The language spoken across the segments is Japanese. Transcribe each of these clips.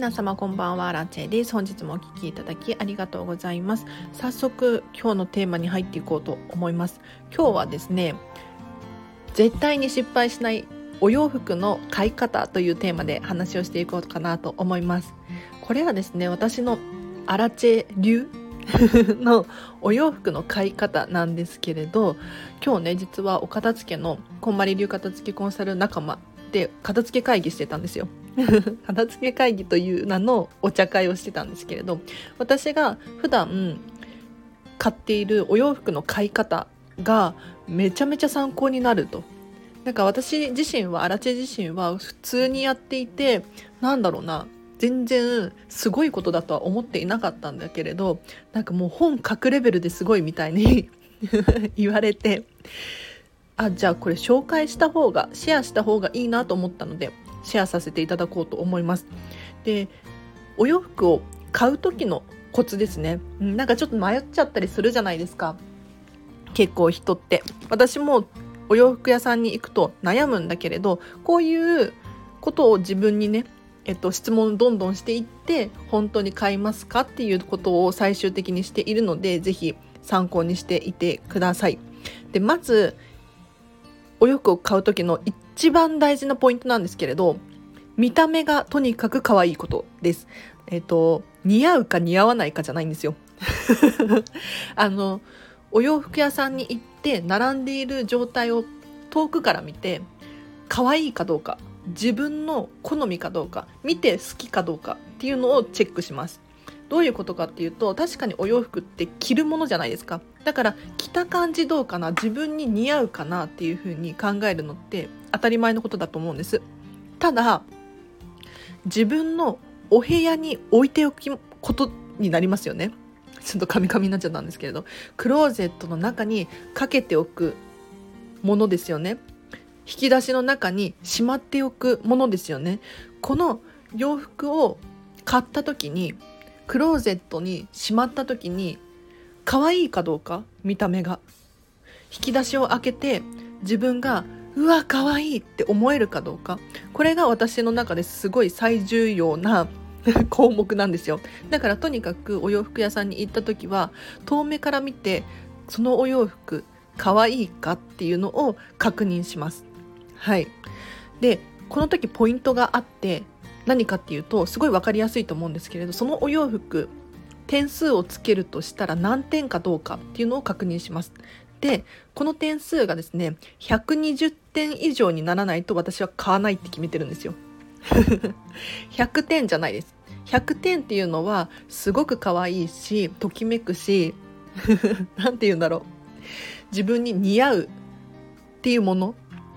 皆様こんばんは。ラチェです。本日もお聞きいただきありがとうございます。早速今日のテーマに入っていこうと思います。今日はですね絶対に失敗しないお洋服の買い方というテーマで話をしていこうかなと思います。これはですね私のアラチェ流のお洋服の買い方なんですけれど今日ね実はお片付けのこんまり流片付けコンサル仲間で片付け会議してたんですよ。片付け会議という名のお茶会をしてたんですけれど私が普段買っているお洋服の買い方がめちゃめちゃ参考になると。なんか私自身はアラチェ自身は普通にやっていてなんだろうな全然すごいことだとは思っていなかったんだけれどなんかもう本書くレベルですごいみたいに 言われてあじゃあこれ紹介した方がシェアした方がいいなと思ったのでシェアさせていただこうと思います。でお洋服を買う時のコツですねなんかちょっと迷っちゃったりするじゃないですか結構人って私もお洋服屋さんに行くと悩むんだけれどこういうことを自分にねえっと、質問どんどんしていって本当に買いますかっていうことを最終的にしているので是非参考にしていてください。でまずお洋服を買う時の一番大事なポイントなんですけれど見た目がとにかく可愛いことです。えっ、と似合うか似合わないかじゃないんですよ。あのお洋服屋さんに行って並んでいる状態を遠くから見て可愛いかどうか自分の好みかどうか見て好きかどうかっていうのをチェックします。どういうことかっていうと確かにお洋服って着るものじゃないですかだから着た感じどうかな自分に似合うかなっていうふうに考えるのって当たり前のことだと思うんです。ただ自分のお部屋に置いておくことになりますよね。ちょっとカミカミになっちゃったんですけれど。クローゼットの中にかけておくものですよね。引き出しの中にしまっておくものですよね。この洋服を買った時にクローゼットにしまった時に可愛いかどうか？見た目が。引き出しを開けて自分がうわ可愛いって思えるかどうか。これが私の中ですごい最重要な 項目なんですよ。だからとにかくお洋服屋さんに行った時は遠目から見てそのお洋服可愛いかっていうのを確認します。はい。でこの時ポイントがあって何かっていうとすごい分かりやすいと思うんですけれどそのお洋服点数をつけるとしたら何点かどうかっていうのを確認します。でこの点数がですね120点以上にならないと私は買わないって決めてるんですよ。100点じゃないです。100点っていうのはすごく可愛いしときめくし 何て言うんだろう自分に似合うっていうもの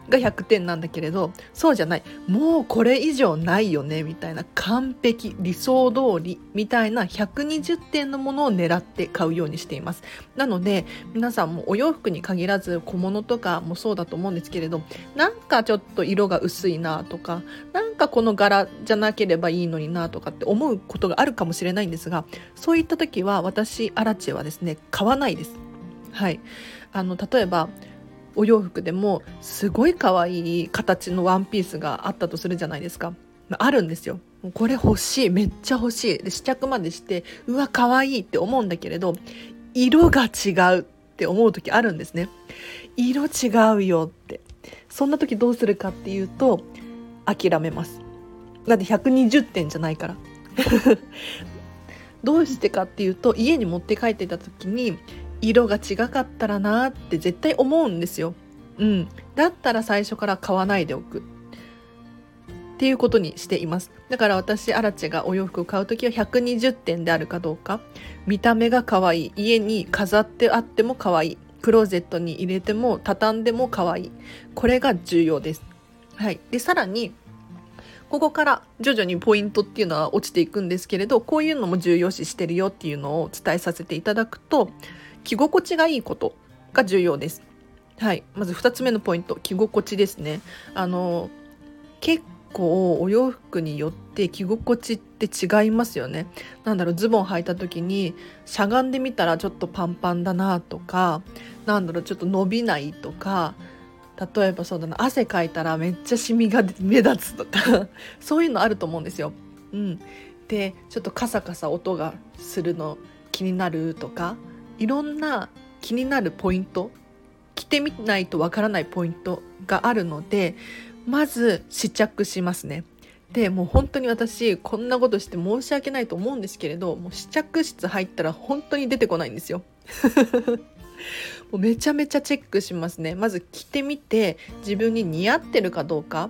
が100点なんだけれどそうじゃない。もうこれ以上ないよねみたいな完璧理想通りみたいな120点のものを狙って買うようにしています。なので皆さんもお洋服に限らず小物とかもそうだと思うんですけれどなんかちょっと色が薄いなとかなんかこの柄じゃなければいいのになとかって思うことがあるかもしれないんですがそういった時は私アラチェはですね買わないです。はい。あの例えばお洋服でもすごい可愛い形のワンピースがあったとするじゃないですか。あるんですよ。これ欲しい。めっちゃ欲しい。で試着までしてうわ可愛いって思うんだけれど色が違うって思う時あるんですね。色違うよって。そんな時どうするかっていうと諦めます。だって120点じゃないから。どうしてかっていうと家に持って帰ってた時に色が違かったらなって絶対思うんですよ。うん。だったら最初から買わないでおく。っていうことにしています。だから私、アラチェがお洋服を買う時は120点であるかどうか。見た目が可愛い。家に飾ってあっても可愛い。クローゼットに入れても畳んでも可愛い。これが重要です。はい。で、さらに、ここから徐々にポイントっていうのは落ちていくんですけれど、こういうのも重要視してるよっていうのを伝えさせていただくと、着心地がいいことが重要です。はい。まず2つ目のポイント、着心地ですね。あの、結構お洋服によって着心地って違いますよね。なんだろう、ズボン履いた時にしゃがんでみたらちょっとパンパンだなとか、なんだろう、ちょっと伸びないとか、例えばそうだな、汗かいたらめっちゃシミが 目立つとか、そういうのあると思うんですよ。うん。でちょっとカサカサ音がするの気になるとかいろんな気になるポイント着てみないとわからないポイントがあるのでまず試着しますね。でもう本当に私こんなことして申し訳ないと思うんですけれどもう試着室入ったら本当に出てこないんですよ。もうめちゃめちゃチェックしますねまず着てみて自分に似合ってるかどうか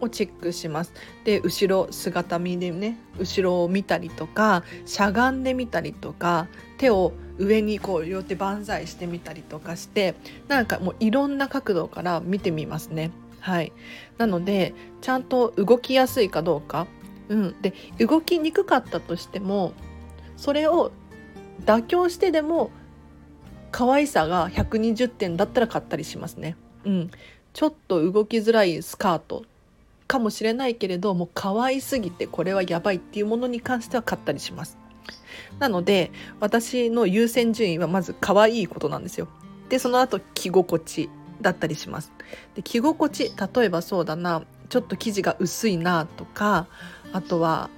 をチェックします。で後ろ姿見でね後ろを見たりとかしゃがんでみたりとか手を上にこう両手万歳してみたりとかしてなんかもういろんな角度から見てみますね。はい。なのでちゃんと動きやすいかどうか。うん。で動きにくかったとしてもそれを妥協してでも可愛さが120点だったら買ったりしますね。うん、ちょっと動きづらいスカートかもしれないけれどもう可愛すぎてこれはやばいっていうものに関しては買ったりします。なので私の優先順位はまず可愛いことなんですよ。でその後着心地だったりします。で着心地例えばそうだなちょっと生地が薄いなとかあとは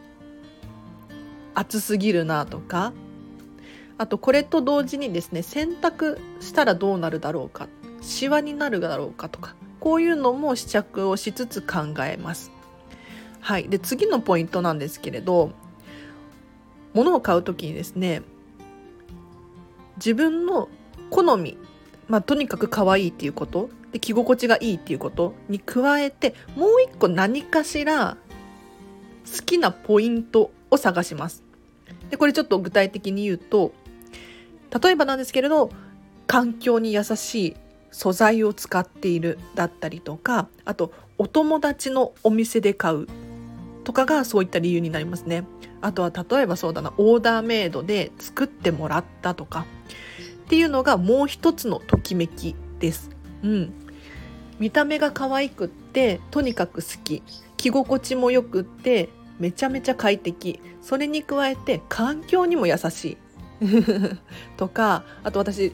厚すぎるなとかあとこれと同時にですね洗濯したらどうなるだろうかシワになるだろうかとかこういうのも試着をしつつ考えます。はい、で次のポイントなんですけれど物を買う時にですね自分の好み、まあ、とにかく可愛いっていうことで着心地がいいっていうことに加えてもう一個何かしら好きなポイントを探します。でこれちょっと具体的に言うと例えばなんですけれど環境に優しい素材を使っているだったりとかあとお友達のお店で買うとかがそういった理由になりますね。あとは例えばそうだなオーダーメイドで作ってもらったとかっていうのがもう一つのときめきです。うん。見た目が可愛くってとにかく好き。着心地もよくってめちゃめちゃ快適。それに加えて環境にも優しい。とかあと私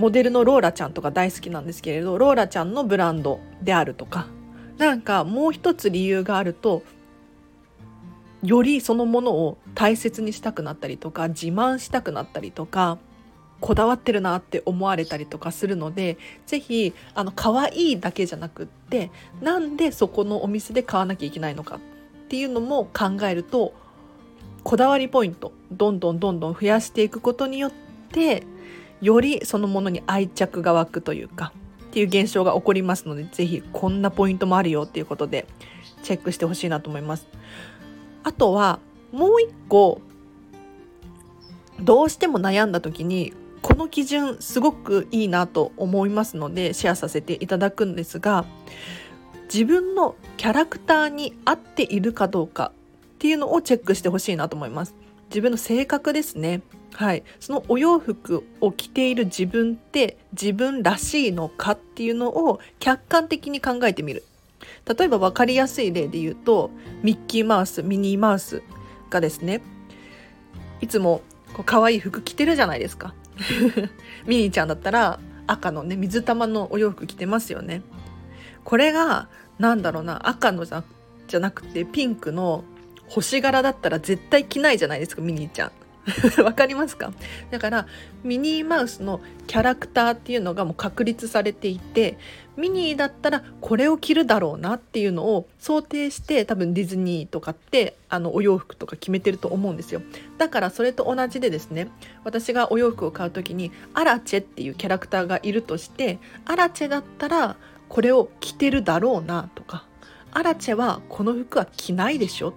モデルのローラちゃんとか大好きなんですけれどローラちゃんのブランドであるとか。なんかもう一つ理由があるとよりそのものを大切にしたくなったりとか自慢したくなったりとかこだわってるなって思われたりとかするので是非あの可愛いだけじゃなくってなんでそこのお店で買わなきゃいけないのかっていうのも考えるとこだわりポイントどんどんどんどん増やしていくことによってよりそのものに愛着が湧くというかっていう現象が起こりますので是非こんなポイントもあるよっていうことでチェックしてほしいなと思います。あとはもう一個どうしても悩んだ時にこの基準すごくいいなと思いますのでシェアさせていただくんですが自分のキャラクターに合っているかどうかっていうのをチェックしてほしいなと思います。自分の性格ですね。はい、そのお洋服を着ている自分って自分らしいのかっていうのを客観的に考えてみる。例えば分かりやすい例で言うとミッキーマウスミニーマウスがですねいつもこう可愛い服着てるじゃないですか。ミニーちゃんだったら赤のね水玉のお洋服着てますよね。これがなんだろうな赤のじゃじゃなくてピンクの星柄だったら絶対着ないじゃないですかミニーちゃん。わかりますか？だからミニーマウスのキャラクターっていうのがもう確立されていてミニーだったらこれを着るだろうなっていうのを想定して多分ディズニーとかってあのお洋服とか決めてると思うんですよ。だからそれと同じでですね私がお洋服を買う時にアラチェっていうキャラクターがいるとしてアラチェだったらこれを着てるだろうなとかアラチェはこの服は着ないでしょ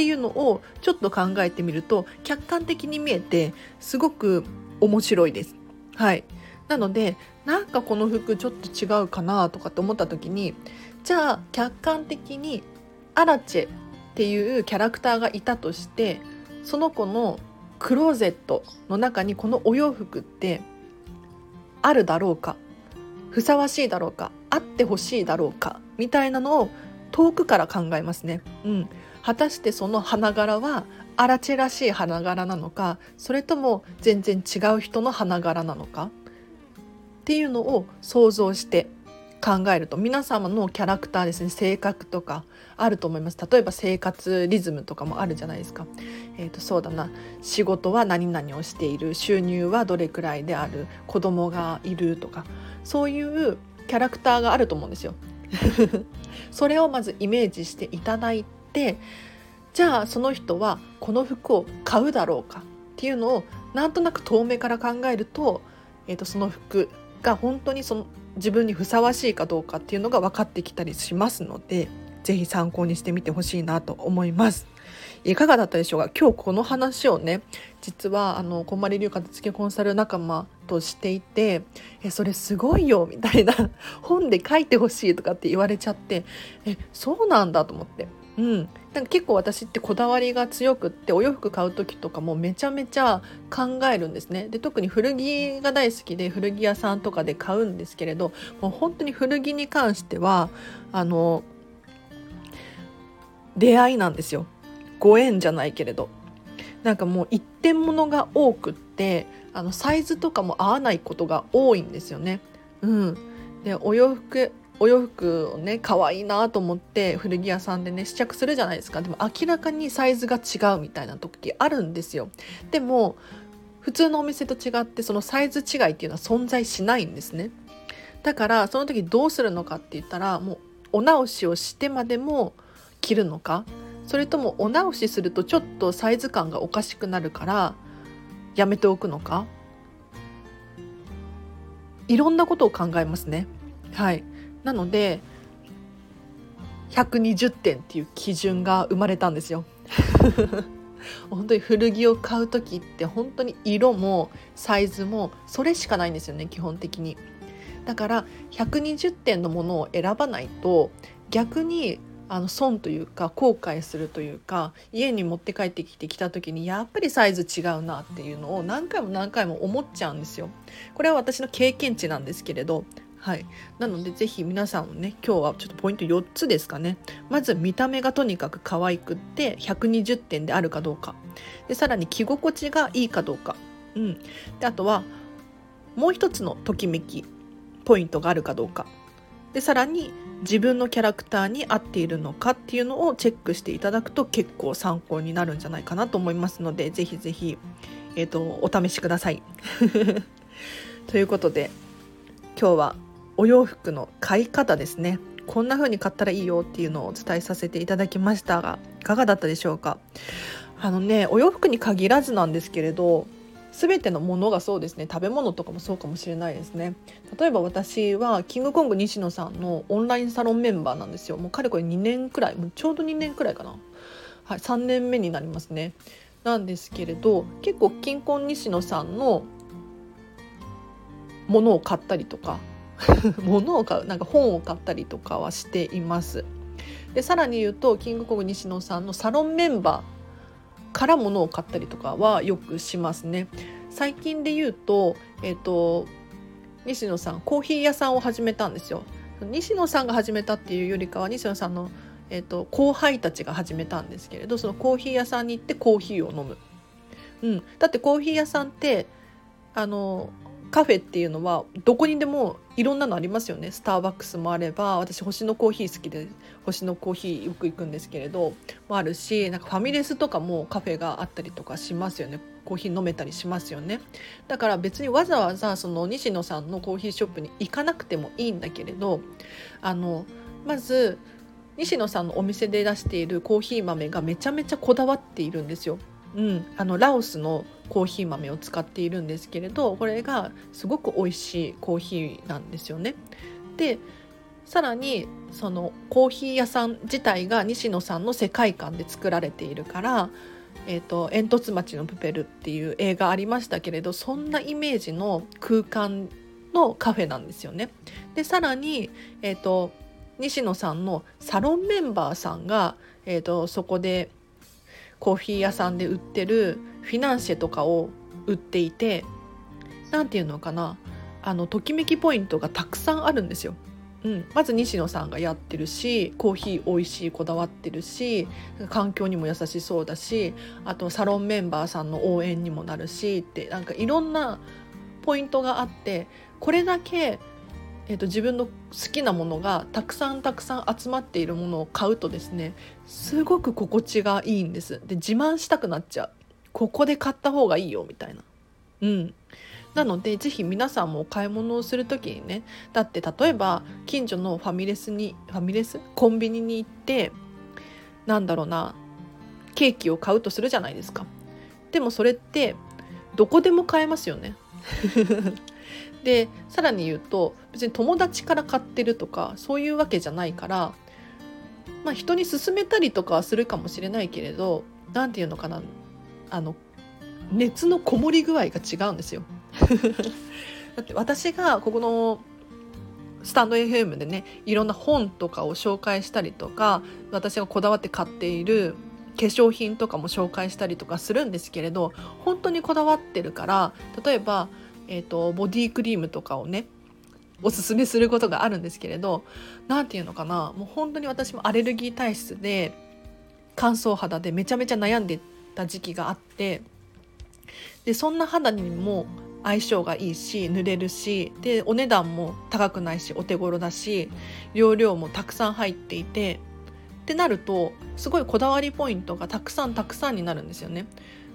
っていうのをちょっと考えてみると客観的に見えてすごく面白いです。はい、なのでなんかこの服ちょっと違うかなとかって思った時にじゃあ客観的にアラチェっていうキャラクターがいたとしてその子のクローゼットの中にこのお洋服ってあるだろうかふさわしいだろうかあってほしいだろうかみたいなのを遠くから考えますね。うん、果たしてその花柄はアラチェらしい花柄なのかそれとも全然違う人の花柄なのかっていうのを想像して考えると皆様のキャラクターですね性格とかあると思います。例えば生活リズムとかもあるじゃないですか、えーと、そうだな。仕事は何々をしている収入はどれくらいである子供がいるとかそういうキャラクターがあると思うんですよ。それをまずイメージしていただいてじゃあその人はこの服を買うだろうかっていうのをなんとなく遠目から考えると,、えーとその服が本当にその自分にふさわしいかどうかっていうのが分かってきたりしますので是非参考にしてみてほしいなと思います。いかがだったでしょうか？今日この話をね実はあのこんまり流片付けコンサル仲間としていて「えそれすごいよ」みたいな本で書いてほしいとかって言われちゃってえそうなんだと思ってうん、なんか結構私ってこだわりが強くってお洋服買う時とかもめちゃめちゃ考えるんですね。で特に古着が大好きで古着屋さんとかで買うんですけれどもう本当に古着に関してはあの出会いなんですよ。ご縁じゃないけれど。なんかもう一点物が多くってあのサイズとかも合わないことが多いんですよね。うん、でお洋服お洋服をね可愛いなと思って古着屋さんでね試着するじゃないですか。でも明らかにサイズが違うみたいな時あるんですよ。でも普通のお店と違ってそのサイズ違いっていうのは存在しないんですね。だからその時どうするのかって言ったらもうお直しをしてまでも着るのか。それともお直しするとちょっとサイズ感がおかしくなるからやめておくのか。いろんなことを考えますね。はい。なので120点っていう基準が生まれたんですよ。本当に古着を買う時って本当に色もサイズもそれしかないんですよね基本的に。だから120点のものを選ばないと逆にあの損というか後悔するというか家に持って帰ってきてきた時にやっぱりサイズ違うなっていうのを何回も何回も思っちゃうんですよ。これは私の経験値なんですけれどはい、なのでぜひ皆さんもね今日はちょっとポイント4つですかね。まず見た目がとにかく可愛くって120点であるかどうか。でさらに着心地がいいかどうか、うん、であとはもう一つのときめきポイントがあるかどうか。でさらに自分のキャラクターに合っているのかっていうのをチェックしていただくと結構参考になるんじゃないかなと思いますのでぜひぜひ、えーとお試しください。ということで今日はお洋服の買い方ですね。こんな風に買ったらいいよっていうのをお伝えさせていただきましたがいかがだったでしょうか？あのねお洋服に限らずなんですけれど全てのものがそうですね。食べ物とかもそうかもしれないですね。例えば私はキングコング西野さんのオンラインサロンメンバーなんですよ。もうかれこれ2年くらいもうちょうど2年くらいかな。はい3年目になりますね。なんですけれど結構金婚西野さんのものを買ったりとか 物を買うなんか本を買ったりとかはしています。でさらに言うとキングコング西野さんのサロンメンバーから物を買ったりとかはよくしますね。最近で言うと,、えーと、西野さんコーヒー屋さんを始めたんですよ。西野さんが始めたっていうよりかは西野さんの、えーと後輩たちが始めたんですけれどそのコーヒー屋さんに行ってコーヒーを飲む。うん、だってコーヒー屋さんってあのカフェっていうのはどこにでもいろんなのありますよね。スターバックスもあれば私星のコーヒー好きで星のコーヒーよく行くんですけれどもあるしなんかファミレスとかもカフェがあったりとかしますよね。コーヒー飲めたりしますよね。だから別にわざわざその西野さんのコーヒーショップに行かなくてもいいんだけれどあのまず西野さんのお店で出しているコーヒー豆がめちゃめちゃこだわっているんですよ。うん、あのラオスのコーヒー豆を使っているんですけれどこれがすごく美味しいコーヒーなんですよね。でさらにそのコーヒー屋さん自体が西野さんの世界観で作られているから「えーと、煙突町のプペル」っていう映画ありましたけれどそんなイメージの空間のカフェなんですよね。でさらに、えーと、西野さんのサロンメンバーさんが、えーとそこでコーヒー屋さんで売ってるフィナンシェとかを売っていて何て言うのかな。あのときめきポイントがたくさんあるんですよ。うん、まず西野さんがやってるしコーヒー美味しいこだわってるし環境にも優しそうだしあとサロンメンバーさんの応援にもなるしってなんかいろんなポイントがあってこれだけえーと、自分の好きなものがたくさんたくさん集まっているものを買うとですねすごく心地がいいんです。で自慢したくなっちゃう。ここで買った方がいいよみたいな。うん。なのでぜひ皆さんもお買い物をする時にねだって例えば近所のファミレスにファミレス？コンビニに行ってなんだろうなケーキを買うとするじゃないですか。でもそれってどこでも買えますよね。でさらに言うと別に友達から買ってるとかそういうわけじゃないからまあ人に勧めたりとかはするかもしれないけれど何て言うのかなあの熱のこもり具合が違うんですよ。だって私がここのスタンド FM でねいろんな本とかを紹介したりとか私がこだわって買っている化粧品とかも紹介したりとかするんですけれど本当にこだわってるから例えばえーと、ボディクリームとかをねおすすめすることがあるんですけれど何て言うのかなもう本当に私もアレルギー体質で乾燥肌でめちゃめちゃ悩んでた時期があってでそんな肌にも相性がいいし濡れるしでお値段も高くないしお手頃だし容量もたくさん入っていてってなるとすごいこだわりポイントがたくさんたくさんになるんですよね。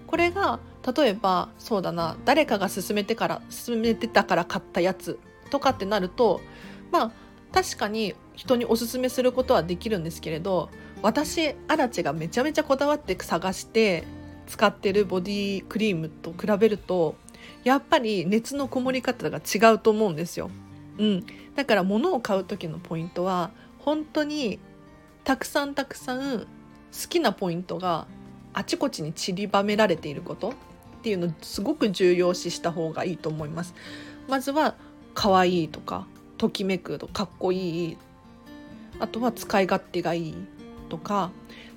これが例えばそうだな誰かが勧めてから勧めてたから買ったやつとかってなるとまあ確かに人におすすめすることはできるんですけれど私アラチがめちゃめちゃこだわって探して使ってるボディクリームと比べるとやっぱり熱のこもり方が違うと思うんですよ。うん、だから物を買う時のポイントは本当にたくさんたくさん好きなポイントがあちこちに散りばめられていることっていうのをすごく重要視した方がいいと思います。まずは可愛いとかときめくとかっこいいあとは使い勝手がいいとか、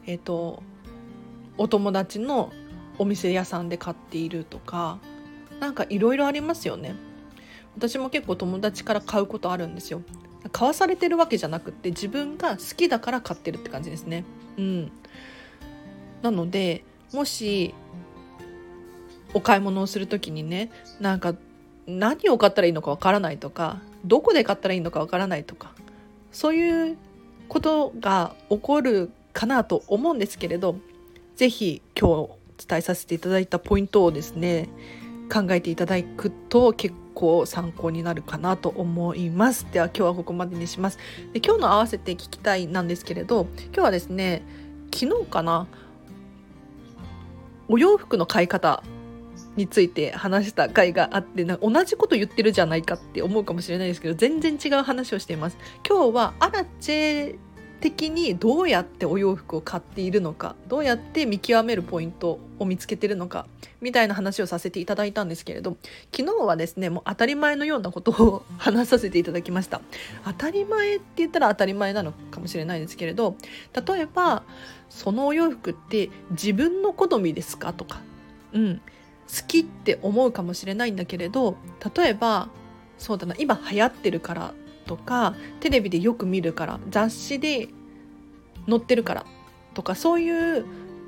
えーと、お友達のお店屋さんで買っているとかなんかいろいろありますよね。私も結構友達から買うことあるんですよ。買わされてるわけじゃなくて自分が好きだから買ってるって感じですね。うん。なのでもしお買い物をする時にねなんか何を買ったらいいのかわからないとかどこで買ったらいいのかわからないとかそういうことが起こるかなと思うんですけれど是非今日伝えさせていただいたポイントをですね考えていただくと結構参考になるかなと思います。では今日はここまでにします。で今日の合わせて聞きたいなんですけれど今日はですね昨日かなお洋服の買い方について話した回があってな同じこと言ってるじゃないかって思うかもしれないですけど全然違う話をしています。今日はアラチェ的にどうやってお洋服を買っているのかどうやって見極めるポイントを見つけてるのかみたいな話をさせていただいたんですけれど昨日はですねもう当たり前のようなことを話させていただきました。当たり前って言ったら当たり前なのかもしれないですけれど例えばそのお洋服って自分の好みですかとか。うん。好きって思うかもしれないんだけれど例えばそうだな今流行ってるからとかテレビでよく見るから雑誌で載ってるからとかそういう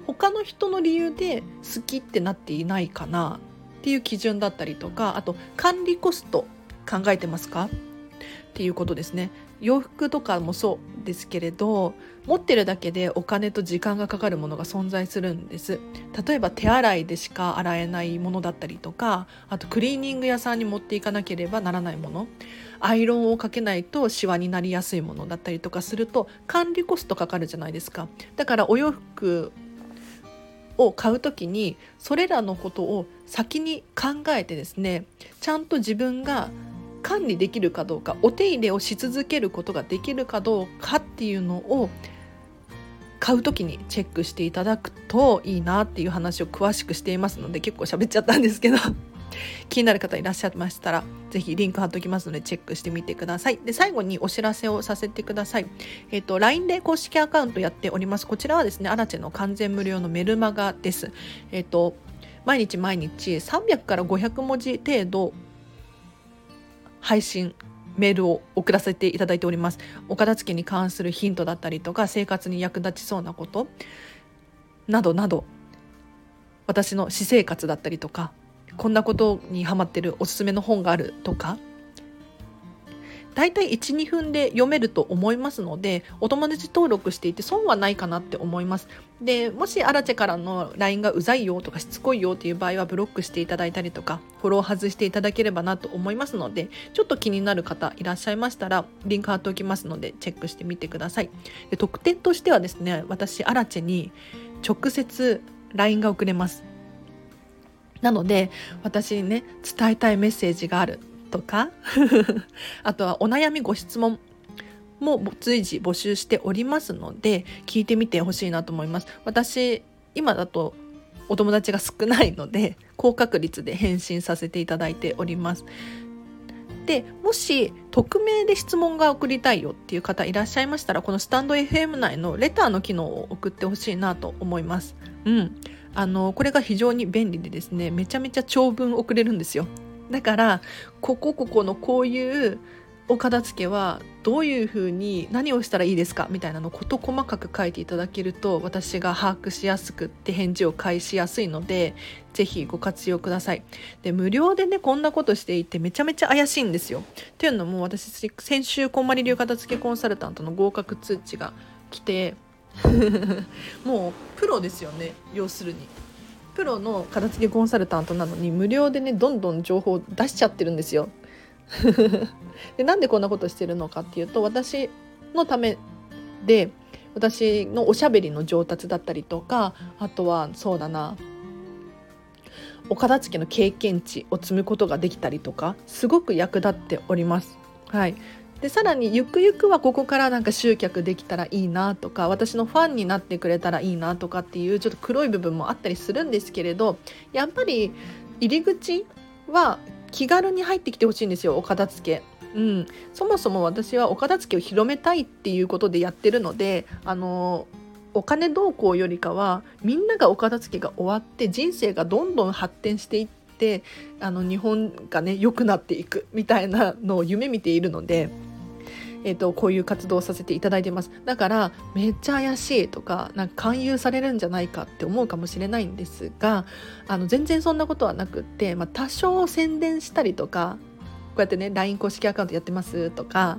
他の人の理由で好きってなっていないかなっていう基準だったりとかあと管理コスト考えてますか？っていうことですね。洋服とかもそうですけれど持ってるだけでお金と時間がかかるものが存在するんです。例えば手洗いでしか洗えないものだったりとかあとクリーニング屋さんに持っていかなければならないもの。アイロンをかけないとシワになりやすいものだったりとかすると管理コストかかるじゃないですか。だからお洋服を買う時にそれらのことを先に考えてですねちゃんと自分が管理できるかどうかお手入れをし続けることができるかどうかっていうのを買う時にチェックしていただくといいなっていう話を詳しくしていますので結構喋っちゃったんですけど。気になる方いらっしゃいましたら是非リンク貼っておきますのでチェックしてみてください。で最後にお知らせをさせてください。えっ、ー、と LINE で公式アカウントやっております。こちらはですねアラチェの完全無料のメルマガです。えっ、ー、と毎日毎日300から500文字程度配信メールを送らせていただいております。お片付けに関するヒントだったりとか生活に役立ちそうなことなどなど私の私生活だったりとかこんなことにハマってるおすすめの本があるとか大体12分で読めると思いますのでお友達登録していて損はないかなって思います。でもしアラチェからの LINE がうざいよとかしつこいよっていう場合はブロックしていただいたりとかフォロー外していただければなと思いますのでちょっと気になる方いらっしゃいましたらリンク貼っておきますのでチェックしてみてください。で特典としてはですね私アラチェに直接 LINE が送れます。なので私にね伝えたいメッセージがある。とか あとはお悩みご質問も随時募集しておりますので聞いてみてほしいなと思います。私今だとお友達が少ないので高確率で返信させていただいております。でもし匿名で質問が送りたいよっていう方いらっしゃいましたらこのスタンド FM 内のレターの機能を送ってほしいなと思います。うん。あのこれが非常に便利でですねめちゃめちゃ長文送れるんですよ。だからここここのこういうお片付けはどういうふうに何をしたらいいですかみたいなのを事細かく書いていただけると私が把握しやすくって返事を返しやすいのでぜひご活用ください。で無料でねこんなことしていてめちゃめちゃ怪しいんですよ。っていうのも私先週こんまり流片付けコンサルタントの合格通知が来て もうプロですよね要するに。プロの片付けコンサルタントなのに無料でねどんどん情報を出しちゃってるんですよ でなんでこんなことしてるのかっていうと私のためで私のおしゃべりの上達だったりとかあとはそうだなお片付けの経験値を積むことができたりとかすごく役立っております。はい、でさらにゆくゆくはここからなんか集客できたらいいなとか私のファンになってくれたらいいなとかっていうちょっと黒い部分もあったりするんですけれどやっぱり入り口は気軽に入ってきてほしいんですよお片付け。うん、そもそも私はお片付けを広めたいっていうことでやってるのであのお金動向よりかはみんながお片付けが終わって人生がどんどん発展していってあの日本がね良くなっていくみたいなのを夢見ているので。えーと、こういう活動をさせていただいてます。だからめっちゃ怪しいとかなんか勧誘されるんじゃないかって思うかもしれないんですがあの全然そんなことはなくって、まあ、多少宣伝したりとかこうやってね LINE 公式アカウントやってますとか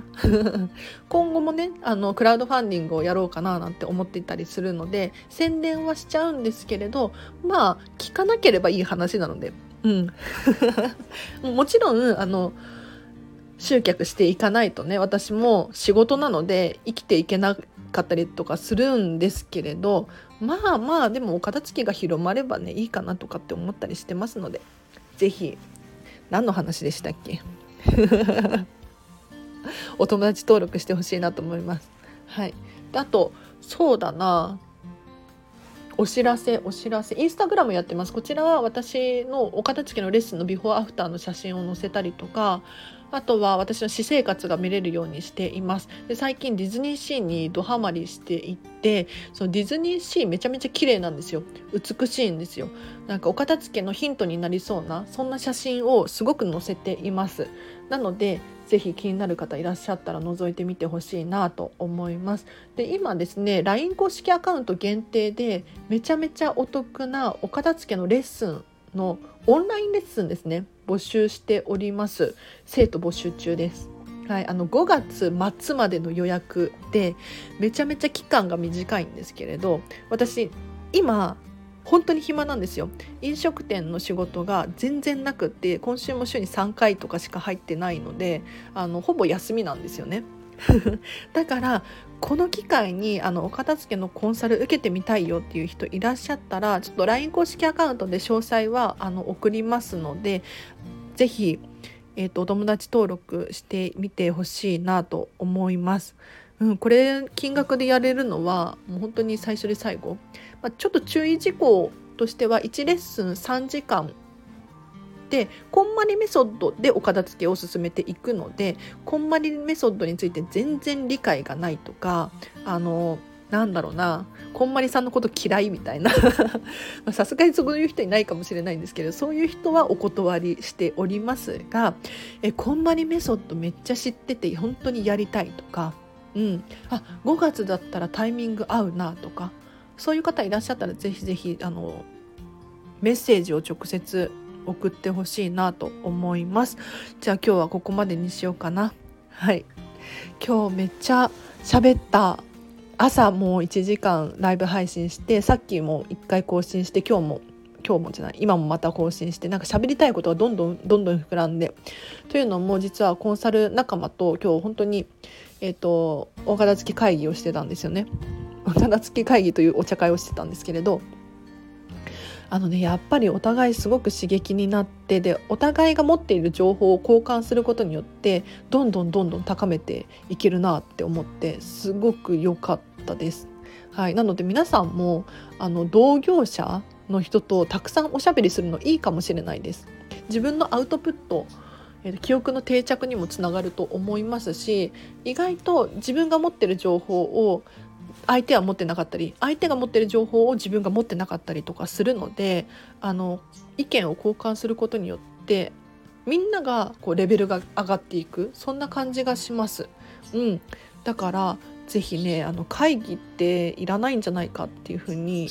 今後もねあのクラウドファンディングをやろうかななんて思っていたりするので宣伝はしちゃうんですけれどまあ聞かなければいい話なので。うん。もちろんあの集客していかないとね私も仕事なので生きていけなかったりとかするんですけれどまあまあでもお片付けが広まればねいいかなとかって思ったりしてますので是非何の話でしたっけ？お友達登録してほしいなと思います。はい、であとそうだな。お知らせお知らせ。インスタグラムやってます。こちらは私のお片付けのレッスンのビフォーアフターの写真を載せたりとかあとは私の私生活が見れるようにしています。で最近ディズニーシーにドハマりしていてそのディズニーシーめちゃめちゃ綺麗なんですよ。美しいんですよ。なんかお片付けのヒントになりそうなそんな写真をすごく載せています。なのでぜひ気になる方いらっしゃったら覗いてみてほしいなと思います。で今ですね LINE 公式アカウント限定でめちゃめちゃお得なお片付けのレッスンのオンラインレッスンですね。募集しております。生徒募集中です。はい、あの5月末までの予約でめちゃめちゃ期間が短いんですけれど私今本当に暇なんですよ。飲食店の仕事が全然なくって今週も週に3回とかしか入ってないのであのほぼ休みなんですよね。だからこの機会にあのお片付けのコンサル受けてみたいよっていう人いらっしゃったらちょっと LINE 公式アカウントで詳細はあの送りますので是非、えーと、お友達登録してみてほしいなと思います。うん、これ金額でやれるのはもう本当に最初で最後、まあ、ちょっと注意事項としては1レッスン3時間でこんまりメソッドでお片付けを進めていくのでこんまりメソッドについて全然理解がないとかあのなんだろうなこんまりさんのこと嫌いみたいな。さすがにそういう人いないかもしれないんですけどそういう人はお断りしておりますがえこんまりメソッドめっちゃ知ってて本当にやりたいとか、うん、あ5月だったらタイミング合うなとかそういう方いらっしゃったらぜひぜひあのメッセージを直接送ってほしいなと思います。じゃあ今日はここまでにしようかな。はい。今日めっちゃ喋った朝もう1時間ライブ配信してさっきも1回更新して今日も今日もじゃない今もまた更新してなんか喋りたいことがどんどんどんどん膨らんで。というのも実はコンサル仲間と今日本当にえっ、ー、と大片付き会議をしてたんですよね。大片付き会議というお茶会をしてたんですけれどあのねやっぱりお互いすごく刺激になってでお互いが持っている情報を交換することによってどんどんどんどん高めていけるなって思ってすごく良かったです。はい、なので皆さんもあの同業者の人とたくさんおしゃべりするのいいかもしれないです。自分のアウトプット記憶の定着にもつながると思いますし意外と自分が持ってる情報を相手は持ってなかったり相手が持ってる情報を自分が持ってなかったりとかするのであの意見を交換することによってみんながこうレベルが上がっていくそんな感じがします。うん、だからぜひねあの会議っていらないんじゃないかっていうふうに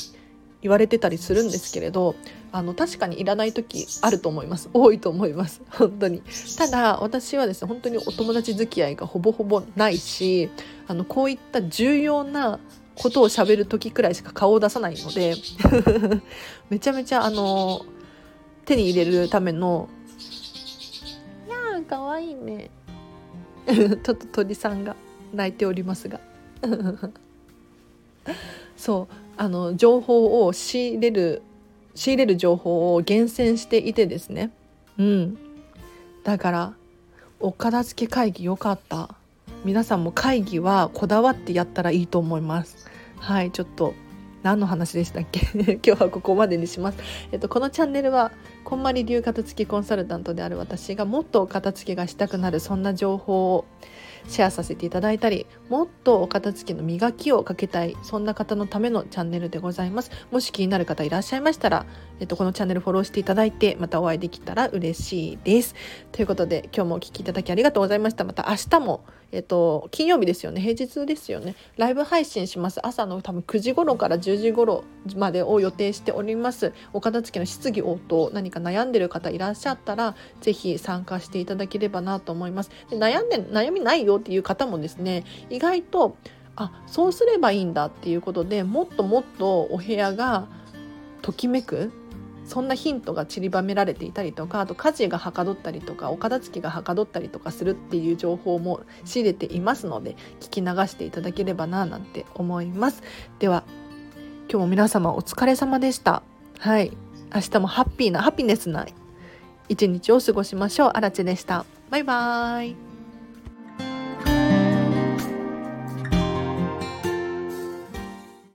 言われてたりするんですけれどあの確かにいらない時あると思います。多いと思います。本当に。ただ私はですね本当にお友達付き合いがほぼほぼないしあのこういった重要なことをしゃべる時くらいしか顔を出さないので めちゃめちゃあの手に入れるための「いやーかわいいね」ちょっと鳥さんが泣いておりますが。そうあの情報を仕入れる仕入れる情報を厳選していてですね。うん。だからお片付け会議良かった。皆さんも会議はこだわってやったらいいと思います。はいちょっと何の話でしたっけ？今日はここまでにします。えっと、このチャンネルはこんまり流片付きコンサルタントである私がもっと片付けがしたくなるそんな情報をシェアさせていただいたりもっとお片付けの磨きをかけたいそんな方のためのチャンネルでございます。もし気になる方いらっしゃいましたら、えっと、このチャンネルフォローしていただいてまたお会いできたら嬉しいです。ということで今日もお聴きいただきありがとうございました。また明日もえっと、金曜日ですよね。平日ですよね。ライブ配信します。朝の多分9時頃から10時頃までを予定しております。お片付けの質疑応答何か悩んでる方いらっしゃったら是非参加していただければなと思います。で悩んで悩みないよっていう方もですね意外とあそうすればいいんだっていうことでもっともっとお部屋がときめくそんなヒントが散りばめられていたりとかあと家事がはかどったりとかお片付けがはかどったりとかするっていう情報も仕入れていますので聞き流していただければななんて思います。では今日も皆様お疲れ様でした。はい。明日もハッピーなハピネスな一日を過ごしましょう。あらちでした。バイバーイ。